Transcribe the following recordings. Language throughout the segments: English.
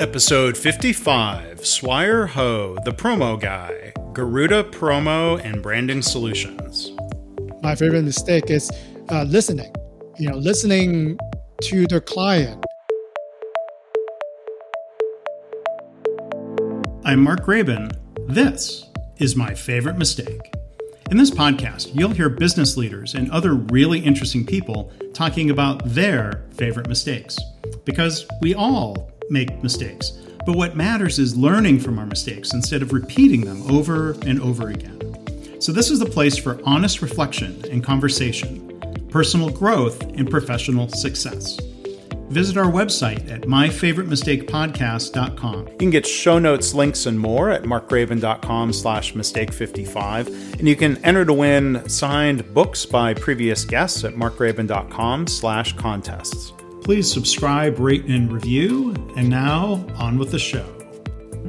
Episode 55 Swire Ho, the promo guy, Garuda Promo and Branding Solutions. My favorite mistake is uh, listening, you know, listening to the client. I'm Mark Graban. This is my favorite mistake. In this podcast, you'll hear business leaders and other really interesting people talking about their favorite mistakes. Because we all make mistakes. But what matters is learning from our mistakes instead of repeating them over and over again. So, this is the place for honest reflection and conversation, personal growth, and professional success. Visit our website at myfavoritemistakepodcast.com. You can get show notes, links, and more at markgraban.com slash mistake55. And you can enter to win signed books by previous guests at markgraban.com slash contests. Please subscribe, rate, and review. And now, on with the show.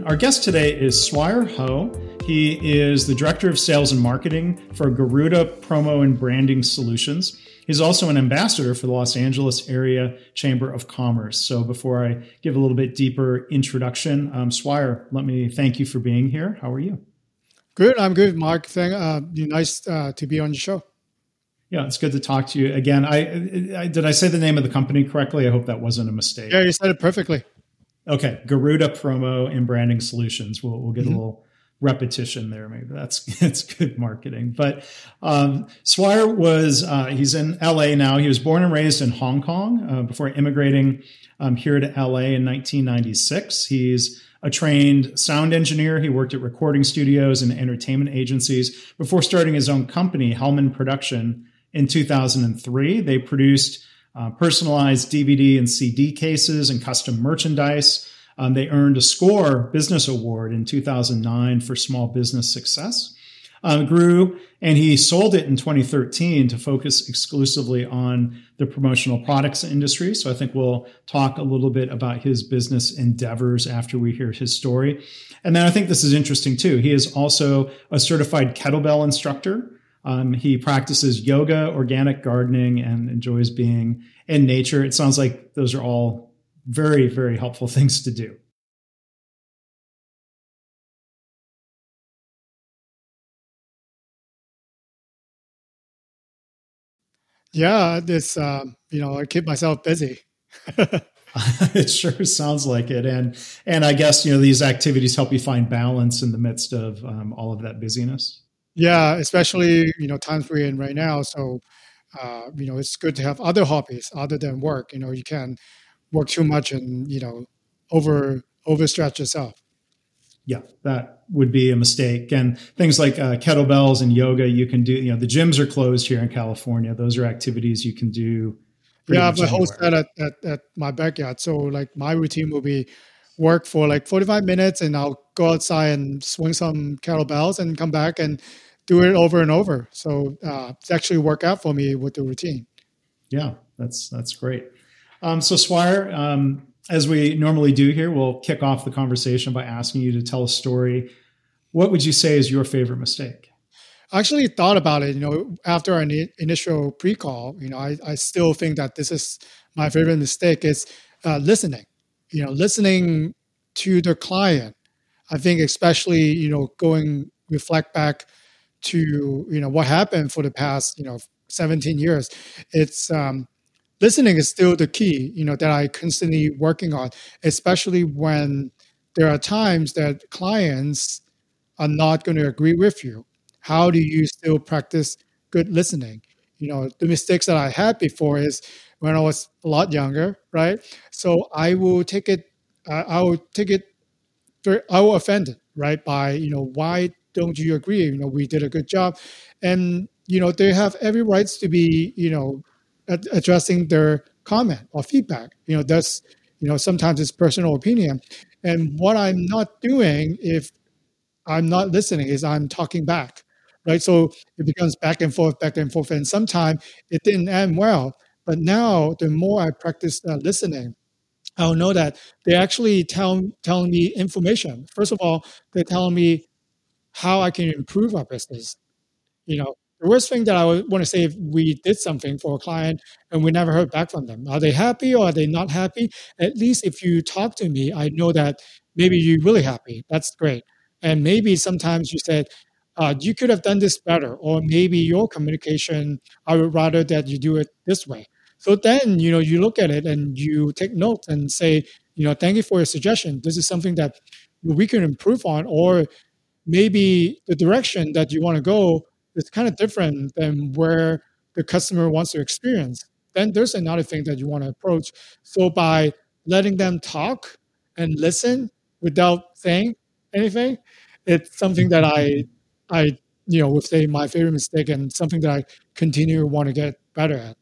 Our guest today is Swire Ho. He is the Director of Sales and Marketing for Garuda Promo and Branding Solutions. He's also an ambassador for the Los Angeles Area Chamber of Commerce. So, before I give a little bit deeper introduction, um, Swire, let me thank you for being here. How are you? Good. I'm good, Mark. Thank, uh, nice uh, to be on the show. Yeah, it's good to talk to you again. I, I, did I say the name of the company correctly? I hope that wasn't a mistake. Yeah, you said it perfectly. Okay, Garuda Promo and Branding Solutions. We'll we'll get mm-hmm. a little repetition there. Maybe that's that's good marketing. But um, Swire was uh, he's in L.A. now. He was born and raised in Hong Kong uh, before immigrating um, here to L.A. in 1996. He's a trained sound engineer. He worked at recording studios and entertainment agencies before starting his own company, Hellman Production in 2003. They produced uh, personalized DVD and CD cases and custom merchandise. Um, they earned a SCORE Business Award in 2009 for small business success. Um, grew and he sold it in 2013 to focus exclusively on the promotional products industry. So I think we'll talk a little bit about his business endeavors after we hear his story. And then I think this is interesting too. He is also a certified kettlebell instructor. Um, he practices yoga, organic gardening, and enjoys being in nature. It sounds like those are all very, very helpful things to do. Yeah, this uh, you know, I keep myself busy. it sure sounds like it, and and I guess you know these activities help you find balance in the midst of um, all of that busyness. Yeah, especially you know times we're in right now. So uh, you know it's good to have other hobbies other than work. You know you can work too much and you know over overstretch yourself. Yeah, that would be a mistake. And things like uh, kettlebells and yoga, you can do. You know, the gyms are closed here in California. Those are activities you can do. Yeah, I have a whole set at, at, at my backyard. So like my routine will be work for like 45 minutes and I'll go outside and swing some kettlebells and come back and do it over and over. So uh, it's actually work out for me with the routine. Yeah, that's that's great. Um, so Swire, um, as we normally do here, we'll kick off the conversation by asking you to tell a story. What would you say is your favorite mistake? I actually thought about it. You know, after our initial pre-call, you know, I, I still think that this is my favorite mistake is uh, listening. You know, listening to the client. I think especially you know going reflect back to you know what happened for the past you know 17 years. It's um, listening is still the key you know that i constantly working on especially when there are times that clients are not going to agree with you. How do you still practice good listening? You know the mistakes that i had before is when i was a lot younger right? So i will take it uh, i will take it i will offend it right by you know why don't you agree? You know, we did a good job, and you know they have every rights to be you know ad- addressing their comment or feedback. You know, that's you know sometimes it's personal opinion, and what I'm not doing if I'm not listening is I'm talking back, right? So it becomes back and forth, back and forth, and sometimes it didn't end well. But now, the more I practice uh, listening, I'll know that they actually tell telling me information. First of all, they're telling me how I can improve our business. You know, the worst thing that I would want to say if we did something for a client and we never heard back from them. Are they happy or are they not happy? At least if you talk to me, I know that maybe you're really happy. That's great. And maybe sometimes you said, uh, you could have done this better, or maybe your communication, I would rather that you do it this way. So then, you know, you look at it and you take notes and say, you know, thank you for your suggestion. This is something that we can improve on, or maybe the direction that you want to go is kind of different than where the customer wants to experience. Then there's another thing that you want to approach. So by letting them talk and listen without saying anything, it's something that I, I, you know, would say my favorite mistake and something that I continue to want to get better at.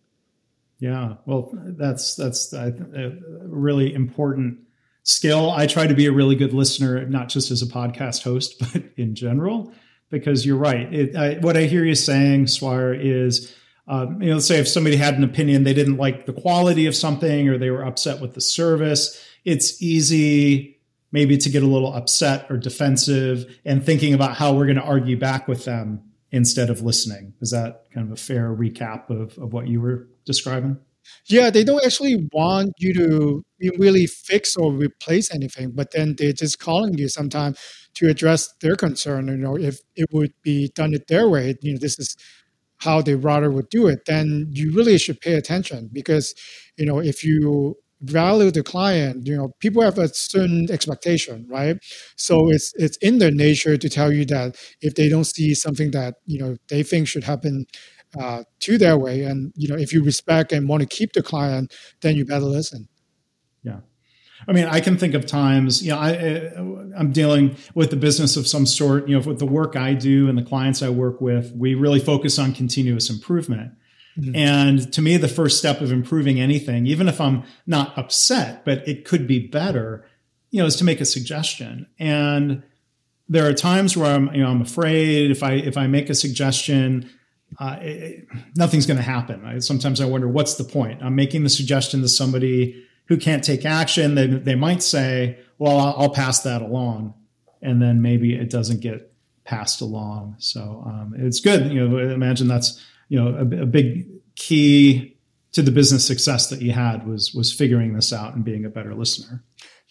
Yeah, well, that's that's a uh, really important skill. I try to be a really good listener, not just as a podcast host, but in general, because you're right. It, I, what I hear you saying, Swire, is um, you know, let's say if somebody had an opinion, they didn't like the quality of something, or they were upset with the service. It's easy maybe to get a little upset or defensive and thinking about how we're going to argue back with them instead of listening. Is that kind of a fair recap of, of what you were describing? Yeah, they don't actually want you to really fix or replace anything, but then they're just calling you sometime to address their concern. You know, if it would be done it their way, you know, this is how they rather would do it, then you really should pay attention because, you know, if you value the client, you know, people have a certain expectation, right? So it's it's in their nature to tell you that if they don't see something that you know they think should happen uh, to their way. And you know, if you respect and want to keep the client, then you better listen. Yeah. I mean, I can think of times, you know, I, I'm dealing with the business of some sort, you know, with the work I do and the clients I work with, we really focus on continuous improvement. Mm-hmm. And to me, the first step of improving anything, even if I'm not upset, but it could be better, you know, is to make a suggestion. And there are times where I'm, you know, I'm afraid if I, if I make a suggestion, uh, it, nothing's going to happen. I, sometimes I wonder what's the point. I'm making the suggestion to somebody who can't take action. They, they might say, well, I'll, I'll pass that along. And then maybe it doesn't get passed along. So um, it's good. You know, imagine that's, you know, a, a big key to the business success that you had was, was figuring this out and being a better listener.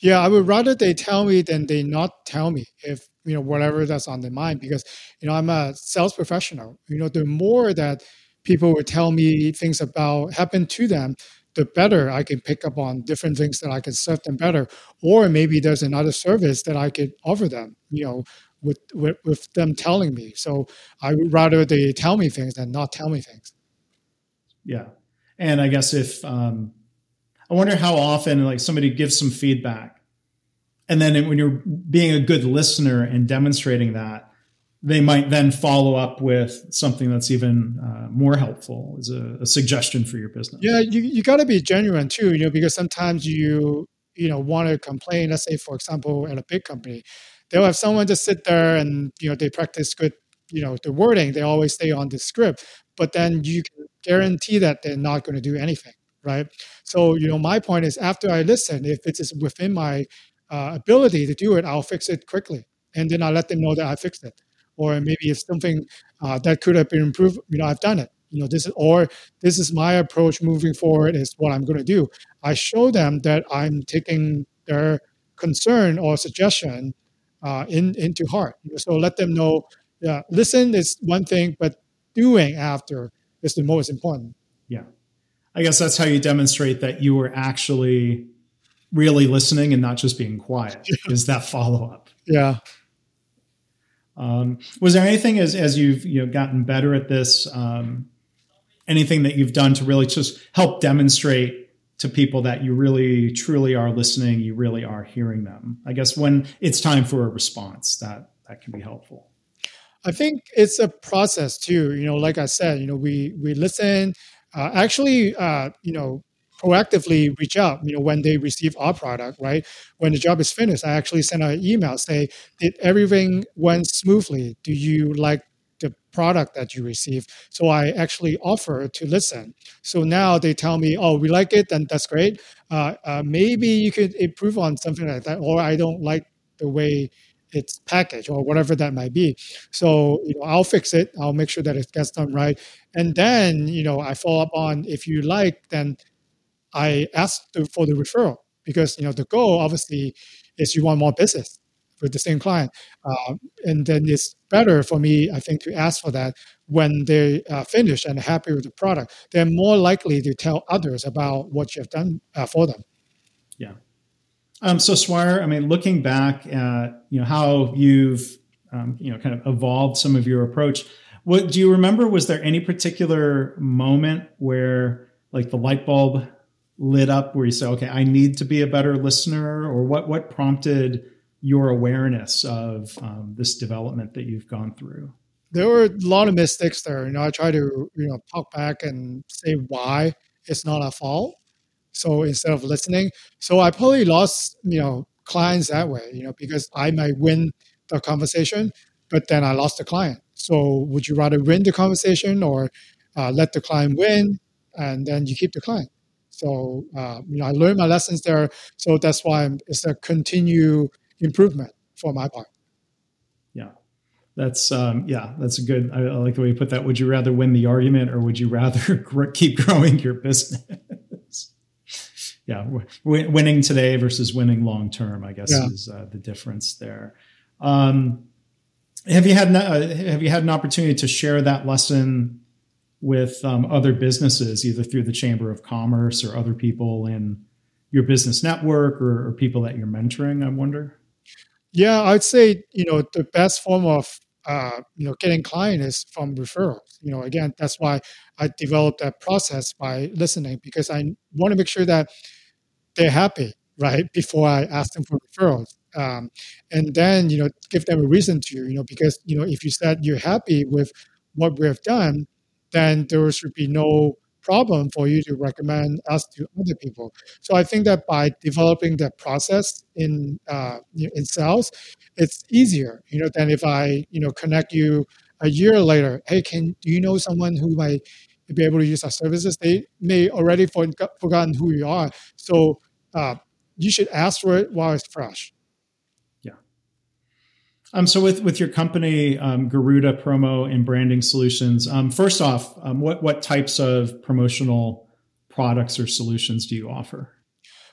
Yeah, I would rather they tell me than they not tell me if you know whatever that's on their mind because you know I'm a sales professional. You know, the more that people would tell me things about happen to them, the better I can pick up on different things that I can serve them better. Or maybe there's another service that I could offer them. You know, with with, with them telling me. So I would rather they tell me things than not tell me things. Yeah, and I guess if um, I wonder how often like somebody gives some feedback. And then when you're being a good listener and demonstrating that they might then follow up with something that's even uh, more helpful as a, a, suggestion for your business. Yeah you, you got to be genuine too you know because sometimes you you know want to complain let's say for example at a big company. They'll have someone just sit there and you know they practice good you know the wording they always stay on the script but then you can guarantee that they're not going to do anything right? So, you know, my point is after I listen, if it is within my uh, ability to do it, I'll fix it quickly. And then I let them know that I fixed it. Or maybe it's something uh, that could have been improved, you know, I've done it. You know, this is, or this is my approach moving forward is what I'm going to do. I show them that I'm taking their concern or suggestion uh, in, into heart. So let them know, yeah, listen is one thing, but doing after is the most important. Yeah. I guess that's how you demonstrate that you were actually really listening and not just being quiet. Is that follow up? Yeah. Um, was there anything as as you've you know gotten better at this? Um, anything that you've done to really just help demonstrate to people that you really truly are listening, you really are hearing them. I guess when it's time for a response, that that can be helpful. I think it's a process too. You know, like I said, you know, we we listen, uh, actually, uh, you know, proactively reach out, you know, when they receive our product, right? When the job is finished, I actually send out an email, say, did everything went smoothly? Do you like the product that you receive? So I actually offer to listen. So now they tell me, oh, we like it, then that's great. Uh, uh, maybe you could improve on something like that, or I don't like the way its package or whatever that might be. So you know, I'll fix it. I'll make sure that it gets done right, and then you know, I follow up on if you like, then I ask for the referral because you know the goal obviously is you want more business with the same client, uh, and then it's better for me, I think, to ask for that when they are finished and happy with the product. They're more likely to tell others about what you've done uh, for them. Um, so Swire, I mean, looking back at you know how you've um, you know kind of evolved some of your approach. What do you remember? Was there any particular moment where like the light bulb lit up, where you say, "Okay, I need to be a better listener," or what what prompted your awareness of um, this development that you've gone through? There were a lot of mistakes there. You know, I try to you know talk back and say why it's not our fault so instead of listening, so I probably lost you know clients that way, you know, because I might win the conversation, but then I lost the client. So would you rather win the conversation or uh, let the client win, and then you keep the client? So uh, you know, I learned my lessons there. So that's why it's a continued improvement for my part. Yeah, that's um, yeah, that's a good. I, I, like the way you put that. Would you rather win the argument or would you rather keep growing your business? Yeah, w- winning today versus winning long term, I guess, yeah. is uh, the difference there. Um, have you had uh, have you had an opportunity to share that lesson with um, other businesses, either through the Chamber of Commerce or other people in your business network or, or people that you're mentoring? I wonder. Yeah, I'd say you know the best form of uh, you know getting client is from referrals. You know, again, that's why I developed that process by listening because I want to make sure that they're happy, right? Before I ask them for referrals. Um, and then, you know, give them a reason to, you know, because, you know, if you said you're happy with what we have done, then there should be no problem for you to recommend us to other people. So I think that by developing that process in uh, in sales, it's easier, you know, than if I you know connect you a year later. Hey, can do you know someone who might be able to use our services? They may already forgotten who you are. So uh, you should ask for it while it's fresh. Yeah. Um, so with with your company, um, Garuda Promo and Branding Solutions, um, first off, um, what what types of promotional products or solutions do you offer?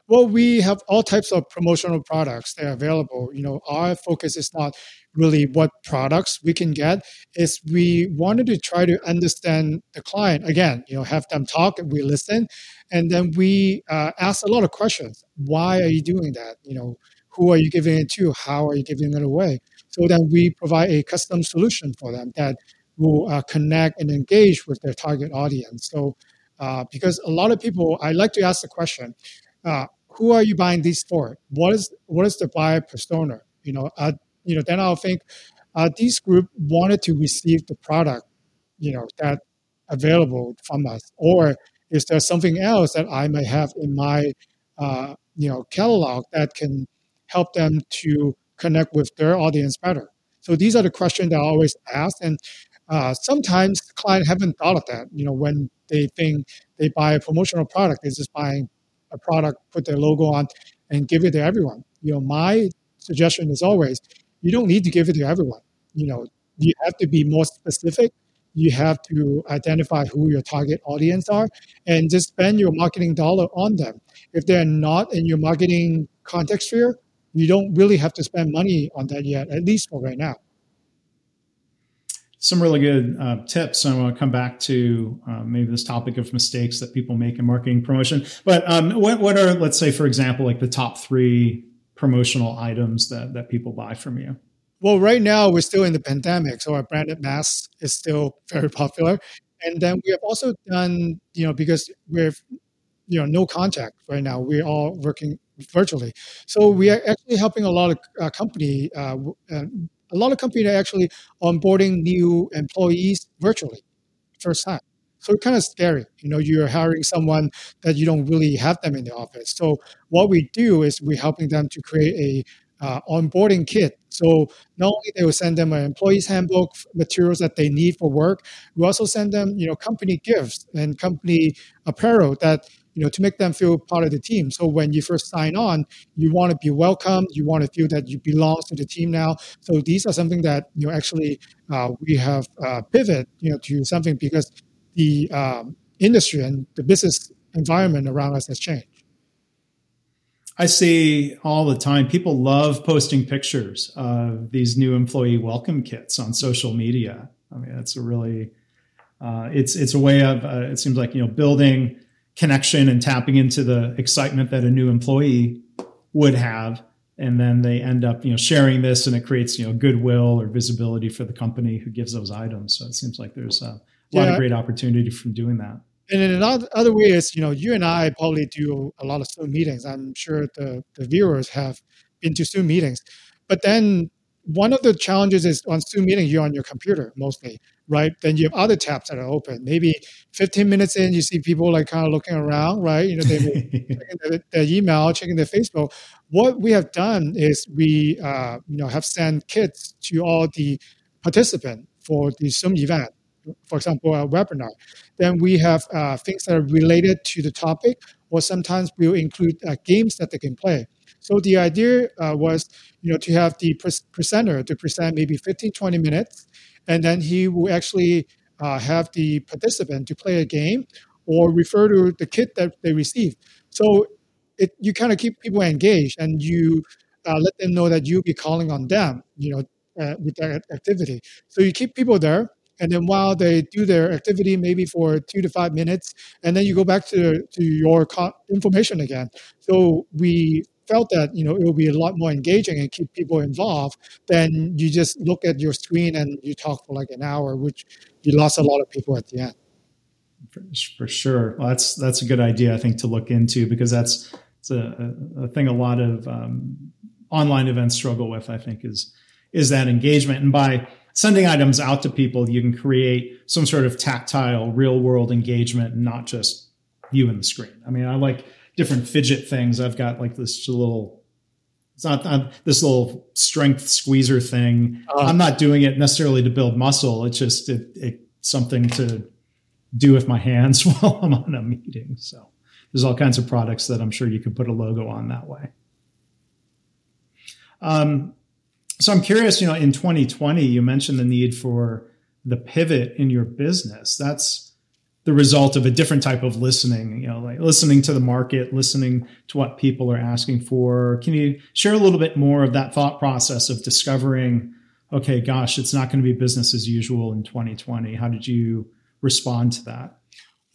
Well, we have all types of promotional products that are available. You know, our focus is not really what products we can get. Is we wanted to try to understand the client again. You know, have them talk, and we listen, and then we uh, ask a lot of questions. Why are you doing that? You know, who are you giving it to? How are you giving it away? So then we provide a custom solution for them that will uh, connect and engage with their target audience. So. Uh, because a lot of people, I like to ask the question, uh, who are you buying these for? What is what is the buyer persona? You know, uh, you know, then I'll think uh, these group wanted to receive the product, you know, that available from us, or is there something else that I may have in my uh, you know catalog that can help them to connect with their audience better? So these are the questions that I always ask, and uh, sometimes clients haven't thought of that. You know, when they think they buy a promotional product, they're just buying a product, put their logo on, and give it to everyone. You know, my suggestion is always you don't need to give it to everyone. You know, you have to be more specific. You have to identify who your target audience are and just spend your marketing dollar on them. If they're not in your marketing context sphere, you don't really have to spend money on that yet, at least for right now some really good uh, tips. I want to come back to uh, maybe this topic of mistakes that people make in marketing promotion. But um, what, what are, let's say, for example, like the top three promotional items that, that people buy from you? Well, right now we're still in the pandemic, so our branded mask is still very popular. And then we have also done, you know, because we're, you know, no contact right now. We're all working virtually, so we are actually helping a lot of uh, company uh, a lot of companies are actually onboarding new employees virtually first time. So it's kind of scary. You know, you're hiring someone that you don't really have them in the office. So what we do is we're helping them to create a uh, onboarding kit. So not only they will send them an employee's handbook, materials that they need for work, we also send them, you know, company gifts and company apparel that you know, to make them feel part of the team. So when you first sign on, you want to be welcomed. You want to feel that you belong to the team now. So these are something that you know actually uh, we have uh, pivot you know to something because the um, industry and the business environment around us has changed. I see all the time people love posting pictures of these new employee welcome kits on social media. I mean, it's a really uh, it's it's a way of uh, it seems like you know building connection and tapping into the excitement that a new employee would have, and then they end up you know sharing this, and it creates you know goodwill or visibility for the company who gives those items. So it seems like there's a lot yeah. of great opportunity from doing that. And in another other way is, you know, you and I probably do a lot of Zoom meetings. I'm sure the, the viewers have been to Zoom meetings. But then one of the challenges is on Zoom meeting, you're on your computer mostly, right? Then you have other tabs that are open. Maybe 15 minutes in, you see people like kind of looking around, right? You know, they checking their, their, email, checking their Facebook. What we have done is we, uh, you know, have sent kits to all the participants for the Zoom event for example, a webinar. Then we have uh, things that are related to the topic, or sometimes we'll include uh, games that they can play. So the idea uh, was, you know, to have the pre- presenter to present maybe 15, 20 minutes, and then he will actually uh, have the participant to play a game or refer to the kit that they received. So it, you kind of keep people engaged and you uh, let them know that you'll be calling on them, you know, uh, with that activity. So you keep people there and then while they do their activity maybe for two to five minutes and then you go back to, to your information again so we felt that you know it will be a lot more engaging and keep people involved than you just look at your screen and you talk for like an hour which you lost a lot of people at the end. For, for sure. Well, that's that's a good idea i think to look into because that's it's a, a thing a lot of um, online events struggle with i think is is that engagement. And by sending items out to people, you can create some sort of tactile, real world engagement, not just you and the screen. I mean, I like different fidget things. I've got like this little, it's not uh, this little strength squeezer thing. Uh, I'm not doing it necessarily to build muscle. It's just it, it, something to do with my hands while I'm on a meeting. So there's all kinds of products that I'm sure you could put a logo on that way. Um, so I'm curious, you know, in 2020, you mentioned the need for the pivot in your business. That's the result of a different type of listening, you know, like listening to the market, listening to what people are asking for. Can you share a little bit more of that thought process of discovering, okay, gosh, it's not going to be business as usual in 2020? How did you respond to that?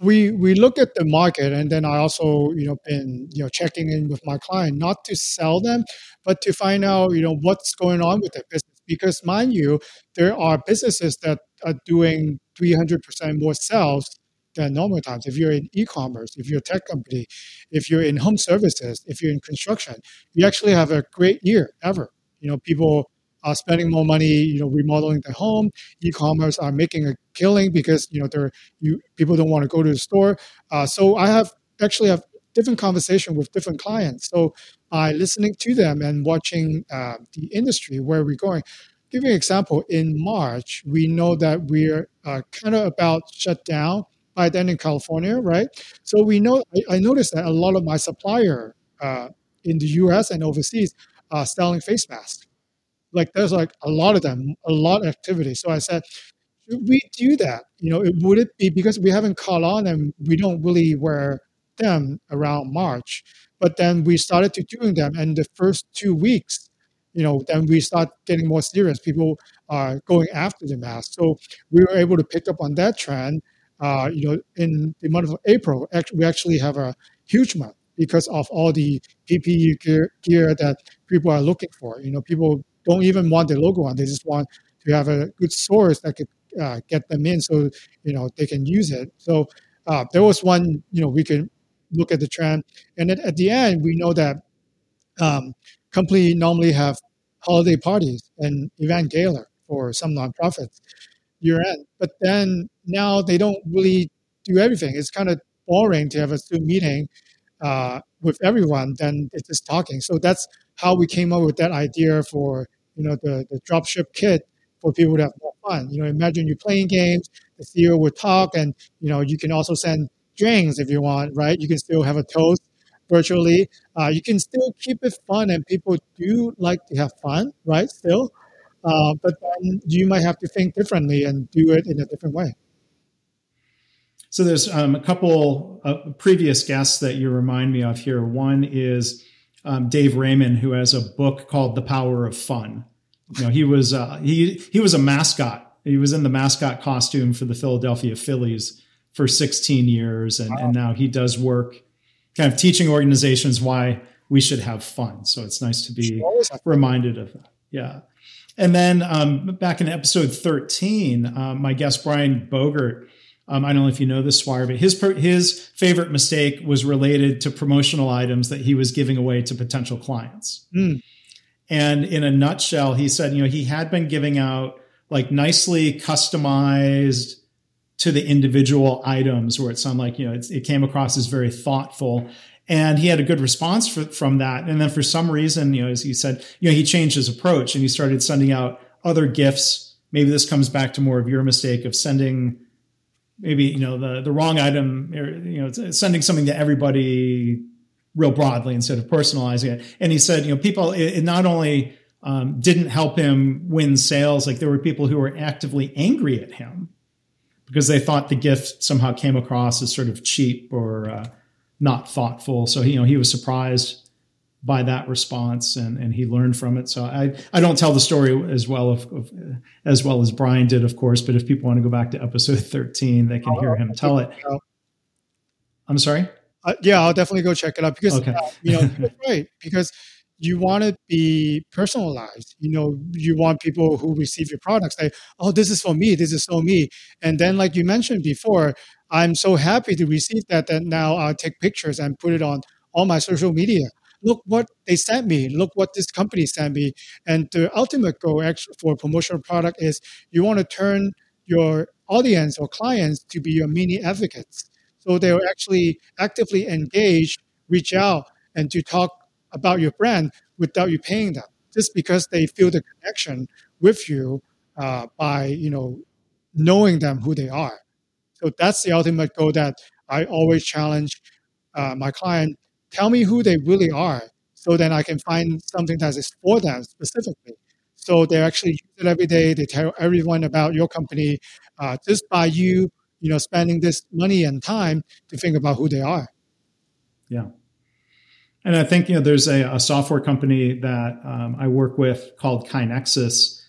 we we look at the market and then i also you know been you know checking in with my client not to sell them but to find out you know what's going on with their business because mind you there are businesses that are doing 300% more sales than normal times if you're in e-commerce if you're a tech company if you're in home services if you're in construction you actually have a great year ever you know people are spending more money, you know, remodeling their home. E-commerce are making a killing because you know they're you people don't want to go to the store. Uh, so I have actually have different conversation with different clients. So by listening to them and watching uh, the industry where we're going. Give you an example. In March, we know that we're uh, kind of about shut down by then in California, right? So we know I, I noticed that a lot of my supplier uh, in the U.S. and overseas are selling face masks like there's like a lot of them, a lot of activity. So I said, should we do that? You know, it, would it be because we haven't caught on and we don't really wear them around March, but then we started to doing them, and the first two weeks, you know, then we start getting more serious. People are going after the mask, so we were able to pick up on that trend. Uh, you know, in the month of April, we actually have a huge month because of all the PPE gear, gear that people are looking for. You know, people don't even want the logo on. They just want to have a good source that could uh, get them in, so you know they can use it. So uh, there was one. You know, we can look at the trend, and then at the end, we know that um, company normally have holiday parties and event gala for some nonprofits year end, but then now they don't really do everything. It's kind of boring to have a Zoom meeting uh, with everyone. Then it's just talking. So that's how we came up with that idea for you know the the dropship kit for people to have more fun. You know, imagine you're playing games, the CEO would talk, and you know you can also send drinks if you want, right? You can still have a toast virtually. Uh, you can still keep it fun, and people do like to have fun, right? Still, uh, but then you might have to think differently and do it in a different way. So there's um, a couple uh, previous guests that you remind me of here. One is um, Dave Raymond, who has a book called The Power of Fun. You know, he was uh, he he was a mascot. He was in the mascot costume for the Philadelphia Phillies for 16 years, and, wow. and now he does work, kind of teaching organizations why we should have fun. So it's nice to be reminded of that. Yeah. And then um, back in episode 13, uh, my guest Brian Bogert um, I don't know if you know this, Swire, but his his favorite mistake was related to promotional items that he was giving away to potential clients. Mm. And in a nutshell, he said, you know, he had been giving out like nicely customized to the individual items where it sounded like, you know, it, it came across as very thoughtful. And he had a good response for, from that. And then for some reason, you know, as he said, you know, he changed his approach and he started sending out other gifts. Maybe this comes back to more of your mistake of sending maybe you know the the wrong item or, you know sending something to everybody real broadly instead of personalizing it and he said you know people it, it not only um, didn't help him win sales like there were people who were actively angry at him because they thought the gift somehow came across as sort of cheap or uh, not thoughtful so he, you know he was surprised by that response and, and he learned from it. So I, I don't tell the story as well of, of, as well as Brian did, of course, but if people want to go back to episode 13, they can oh, hear him tell it. I'm sorry. Uh, yeah, I'll definitely go check it out because okay. uh, you know right because you want to be personalized. You know, you want people who receive your products say, "Oh, this is for me. This is for me." And then, like you mentioned before, I'm so happy to receive that that now I'll take pictures and put it on all my social media look what they sent me, look what this company sent me. And the ultimate goal for a promotional product is you want to turn your audience or clients to be your mini advocates. So they'll actually actively engage, reach out, and to talk about your brand without you paying them, just because they feel the connection with you uh, by you know knowing them who they are. So that's the ultimate goal that I always challenge uh, my client tell me who they really are so then I can find something that is for them specifically. So they actually use it every day. They tell everyone about your company uh, just by you, you know, spending this money and time to think about who they are. Yeah. And I think, you know, there's a, a software company that um, I work with called KaiNexus.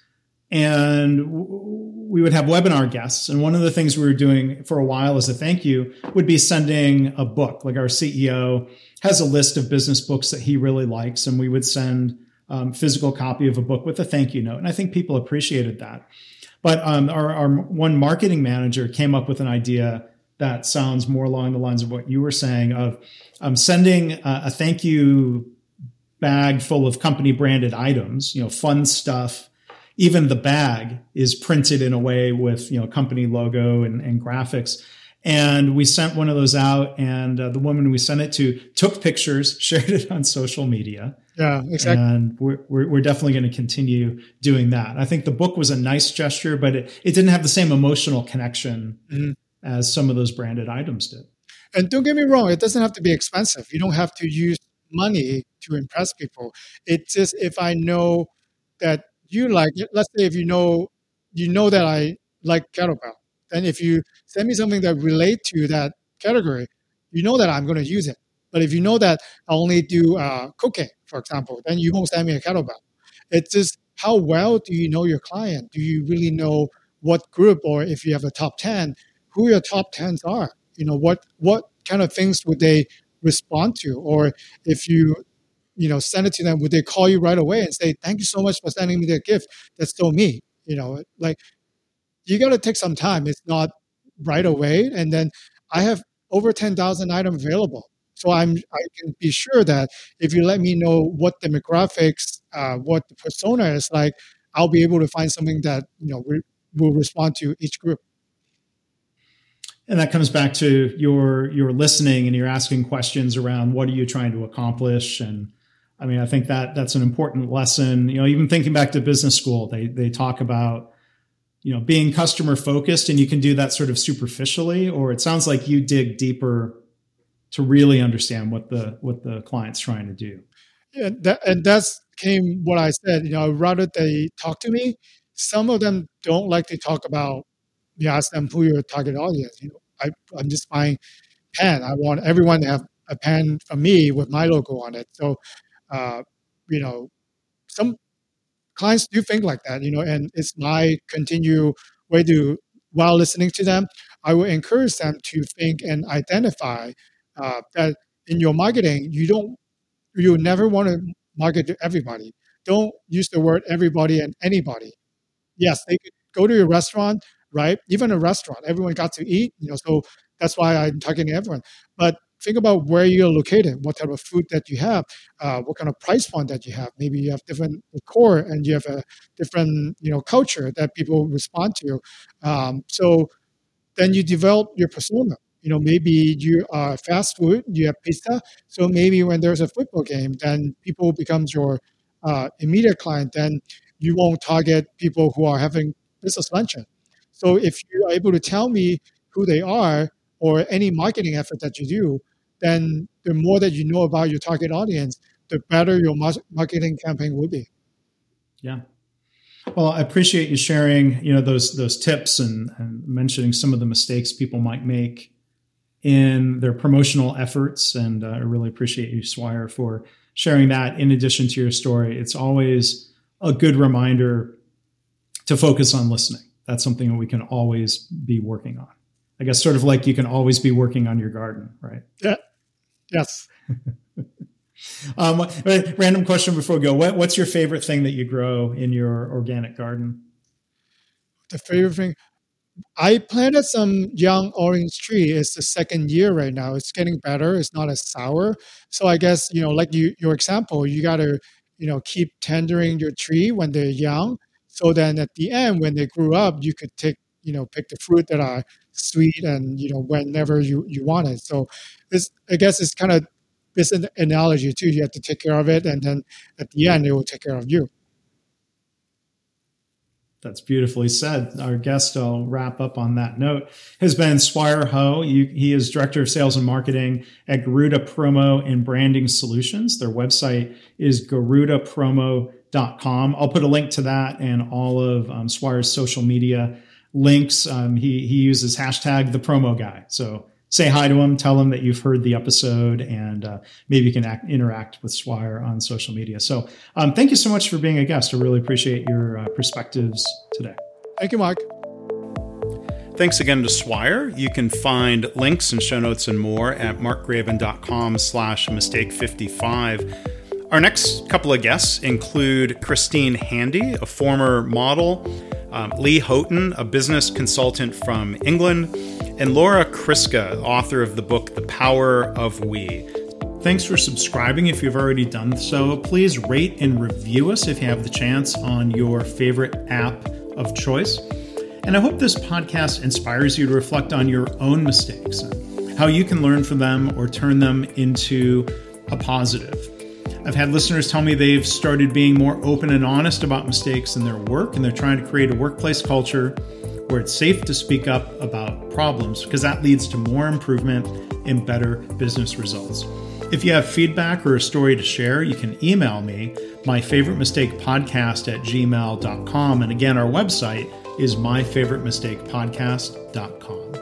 And we would have webinar guests. And one of the things we were doing for a while as a thank you would be sending a book. Like our CEO has a list of business books that he really likes, and we would send um, physical copy of a book with a thank you note. And I think people appreciated that. But um, our, our one marketing manager came up with an idea that sounds more along the lines of what you were saying of um, sending a, a thank you bag full of company branded items, you know, fun stuff even the bag is printed in a way with you know company logo and, and graphics. And we sent one of those out and uh, the woman we sent it to took pictures shared it on social media. Yeah exactly and we're, we're, we're definitely going to continue doing that. I think the book was a nice gesture but it, it didn't have the same emotional connection mm-hmm. as some of those branded items did. And don't get me wrong it doesn't have to be expensive. You don't have to use money to impress people. It's just if i know that you like let's say if you know you know that I like kettlebell, then if you send me something that relate to that category, you know that I'm going to use it. But if you know that I only do uh, cooking, for example, then you won't send me a kettlebell. It's just how well do you know your client? Do you really know what group, or if you have a top ten, who your top tens are? You know what what kind of things would they respond to, or if you you know, send it to them, would they call you right away and say, "Thank you so much for sending me the gift"? That's still me. You know, like you got to take some time. It's not right away. And then I have over ten thousand items available, so I'm I can be sure that if you let me know what demographics, uh, what the persona is like, I'll be able to find something that you know re- will respond to each group and that comes back to your your listening and you're asking questions around what are you trying to accomplish and I mean, I think that that's an important lesson. You know, even thinking back to business school, they they talk about you know being customer focused and you can do that sort of superficially or it sounds like you dig deeper to really understand what the what the client's trying to do. Yeah that, and that's came what i said. You know rather they talk to me some of them don't like to talk about you ask them who your target audience you know I, i'm just buying pen. I want everyone to have a pen from me with my logo on it. So uh, you know some clients do think like that, you know, and it's my continue way to while listening to them, I will encourage them to think and identify uh, that in your marketing, you don't, you never want to market to everybody. Don't use the word everybody and anybody. Yes, they could go to your restaurant, right? Even a restaurant, everyone got to eat, you know, so that's why I'm talking to everyone. But think about where you're located, what type of food that you have, uh, what kind of price point that you have. Maybe you have different core and you have a different you know culture that people respond to. Um, so then you develop your persona. You know, maybe you are fast food, you have pizza. So maybe when there's a football game, then people becomes your uh, immediate client. Then you won't target people who are having business luncheon. So if you're able to tell me who they are or any marketing effort that you do, then the more that you know about your target audience, the better your marketing campaign will be. Yeah. Well, I appreciate you sharing, you know, those those tips and, and mentioning some of the mistakes people might make in their promotional efforts. And uh, I really appreciate you, Swire, for sharing that. In addition to your story, it's always a good reminder to focus on listening. That's something that we can always be working on. I guess sort of like you can always be working on your garden, right? Yeah. Yes. um, random question before we go. What, what's your favorite thing that you grow in your organic garden? The favorite thing, I planted some young orange tree. It's the second year right now. It's getting better. It's not as sour. So I guess you know, like you, your example, you got to you know keep tendering your tree when they're young. So then at the end, when they grew up, you could take you know pick the fruit that are sweet and you know whenever you you want it so this i guess it's kind of this analogy too you have to take care of it and then at the end it will take care of you that's beautifully said. Our guest, I'll wrap up on that note, has been Swire Ho. he is Director of Sales and Marketing at Garuda Promo and Branding Solutions. Their website is garudapromo.com. I'll put a link to that and all of um, Swire's social media links. Um, he he uses hashtag the promo guy. So say hi to him, tell him that you've heard the episode, and uh, maybe you can act, interact with Swire on social media. So um, thank you so much for being a guest. I really appreciate your uh, perspectives today. Thank you, Mark. Thanks again to Swire. You can find links and show notes and more at markgraban.com slash mistake55. Our next couple of guests include Christine Handy, a former model, um, Lee Houghton, a business consultant from England, and Laura Kriska, author of the book The Power of We. Thanks for subscribing if you've already done so. Please rate and review us if you have the chance on your favorite app of choice. And I hope this podcast inspires you to reflect on your own mistakes, how you can learn from them or turn them into a positive. I've had listeners tell me they've started being more open and honest about mistakes in their work, and they're trying to create a workplace culture where it's safe to speak up about problems because that leads to more improvement and better business results. If you have feedback or a story to share, you can email me, my favorite mistake podcast at gmail.com. And again, our website is myfavoritemistakepodcast.com.